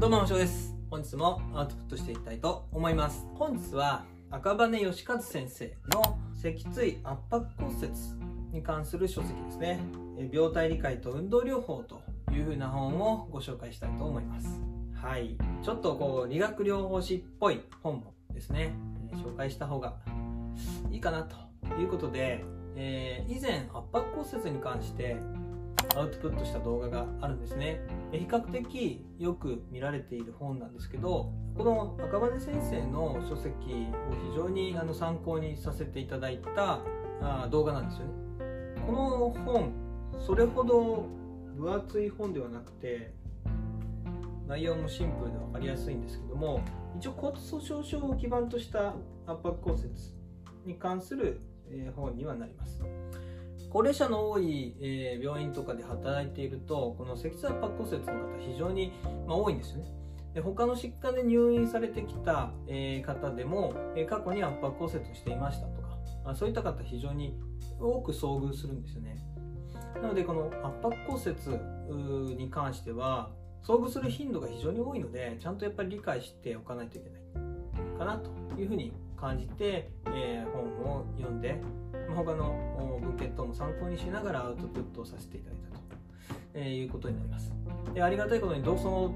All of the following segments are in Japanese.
どうも、しょうです。本日もアウトプットしていきたいと思います。本日は赤羽義和先生の脊椎圧迫骨折に関する書籍ですね。病態理解と運動療法というふうな本をご紹介したいと思います。はい。ちょっとこう、理学療法士っぽい本もですね、紹介した方がいいかなということで、えー以前圧迫骨折に関してアウトプットした動画があるんですね。え比較的よく見られている本なんですけど、この赤羽先生の書籍を非常にあの参考にさせていただいたあ動画なんですよね。この本、それほど分厚い本ではなくて、内容もシンプルで分かりやすいんですけども、一応骨粗鬆症を基盤とした圧迫骨折に関する、えー本にはなります。高齢者の多い、えー病院とかで働いているとこの脊椎圧迫骨折の方非常に、まあ、多いんですよね。で他の疾患で入院されてきた、えー方でも、えー過去に圧迫骨折をしていましたとか、まあ、そういった方非常に多く遭遇するんですよね。なのでこの圧迫骨折に関しては遭遇する頻度が非常に多いのでちゃんとやっぱり理解しておかないといけないかなというふうに感じて、えー本を読んで他の文献等も参考にしながらアウトプットをさせていただいたと、えーいうことになります。でありがたいことにどうその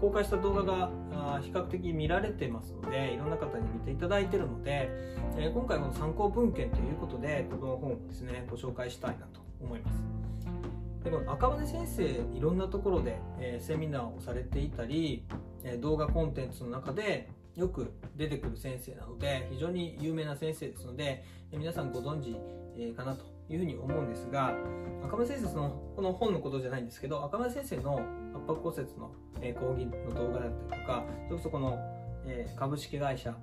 公開した動画が比較的見られてますのでいろんな方に見ていただいているので、えー今回この参考文献ということでこの本をですねご紹介したいなと思います。でこの赤羽先生いろんなところで、えーセミナーをされていたり、動画コンテンツの中でよく出てくる先生なので非常に有名な先生ですので、皆さんご存知、かなというふうに思うんですが赤羽先生そのこの本のことじゃないんですけど赤羽先生の圧迫骨折の、講義の動画だったりとかそれこそこの、株式会社、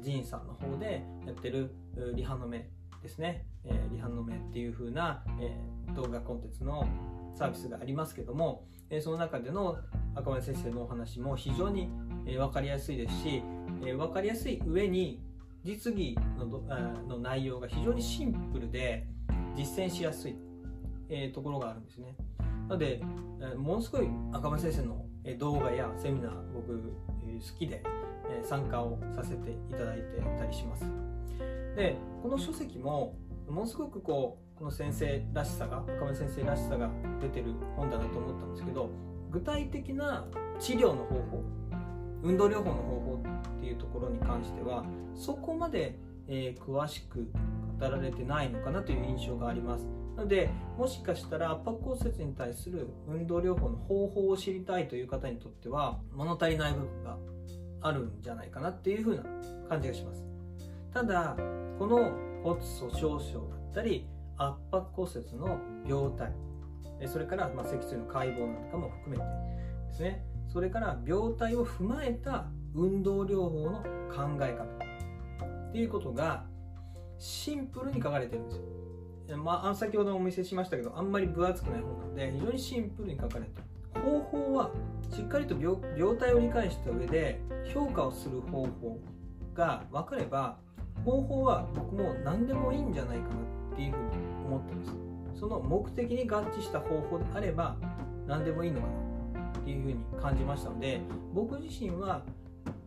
ジーンさんの方でやってるリハの目ですね、リハの目っていう風な、動画コンテンツのサービスがありますけども、その中での赤羽先生のお話も非常に、えー分かりやすいですし、えー分かりやすい上に実技のどあーの内容が非常にシンプルで実践しやすい、えーところがあるんですね。なので、えーものすごい赤羽先生のえー動画やセミナー僕、えー好きで、えー参加をさせていただいてたりします。でこの書籍もものすごくこうこの先生らしさが赤羽先生らしさが出てる本だなと思ったんですけど具体的な治療の方法運動療法の方法っていうところに関してはそこまで、えー詳しく語られてないのかなという印象があります。なのでもしかしたら圧迫骨折に対する運動療法の方法を知りたいという方にとっては物足りない部分があるんじゃないかなっていう風な感じがします。ただこの骨粗鬆症だったり圧迫骨折の病態それからま脊椎の解剖なんかも含めてですね。それから病態を踏まえた運動療法の考え方っていうことがシンプルに書かれてるんですよ。まあ、先ほどお見せしましたけどあんまり分厚くない本なので非常にシンプルに書かれてる。方法はしっかりと病病態を理解した上で評価をする方法が分かれば方法は僕も何でもいいんじゃないかなっていうふうに思ってます。その目的に合致した方法であれば何でもいいのかな。っていうふうに感じましたので僕自身は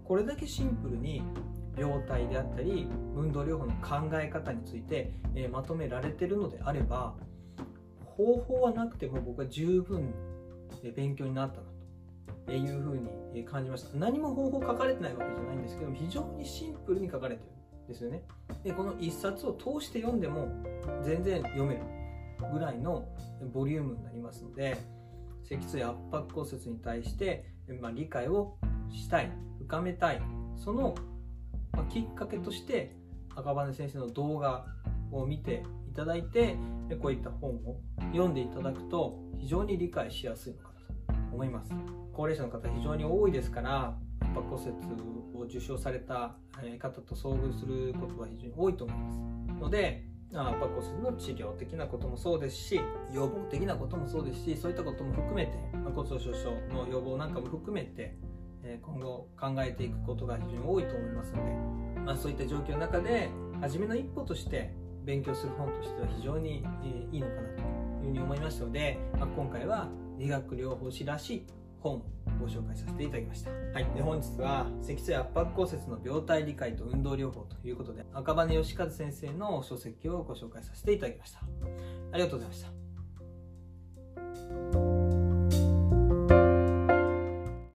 これだけシンプルに病態であったり運動療法の考え方について、えーまとめられてるのであれば方法はなくても僕は十分勉強になったなというふうに感じました。何も方法書かれてないわけじゃないんですけど非常にシンプルに書かれてるんですよね。でこの一冊を通して読んでも全然読めるぐらいのボリュームになりますので脊椎圧迫骨折に対して、まあ、理解をしたい深めたい。その、まあきっかけとして赤羽先生の動画を見ていただいてこういった本を読んでいただくと非常に理解しやすいのかなと思います。高齢者の方非常に多いですから圧迫骨折を受傷された方と遭遇することは非常に多いと思います。のであ圧迫骨折の治療的なこともそうですし予防的なこともそうですしそういったことも含めて、まあ骨粗しょう症の予防なんかも含めてえー今後考えていくことが非常に多いと思いますので、まあ、そういった状況の中で初めの一歩として勉強する本としては非常に、えーいいのかなというふうに思いましたので、まあ、今回は理学療法士らしい本ご紹介させていただきました。はい。で、本日は、脊椎圧迫骨折の病態理解と運動療法ということで、赤羽義和先生の書籍をご紹介させていただきました。ありがとうございました。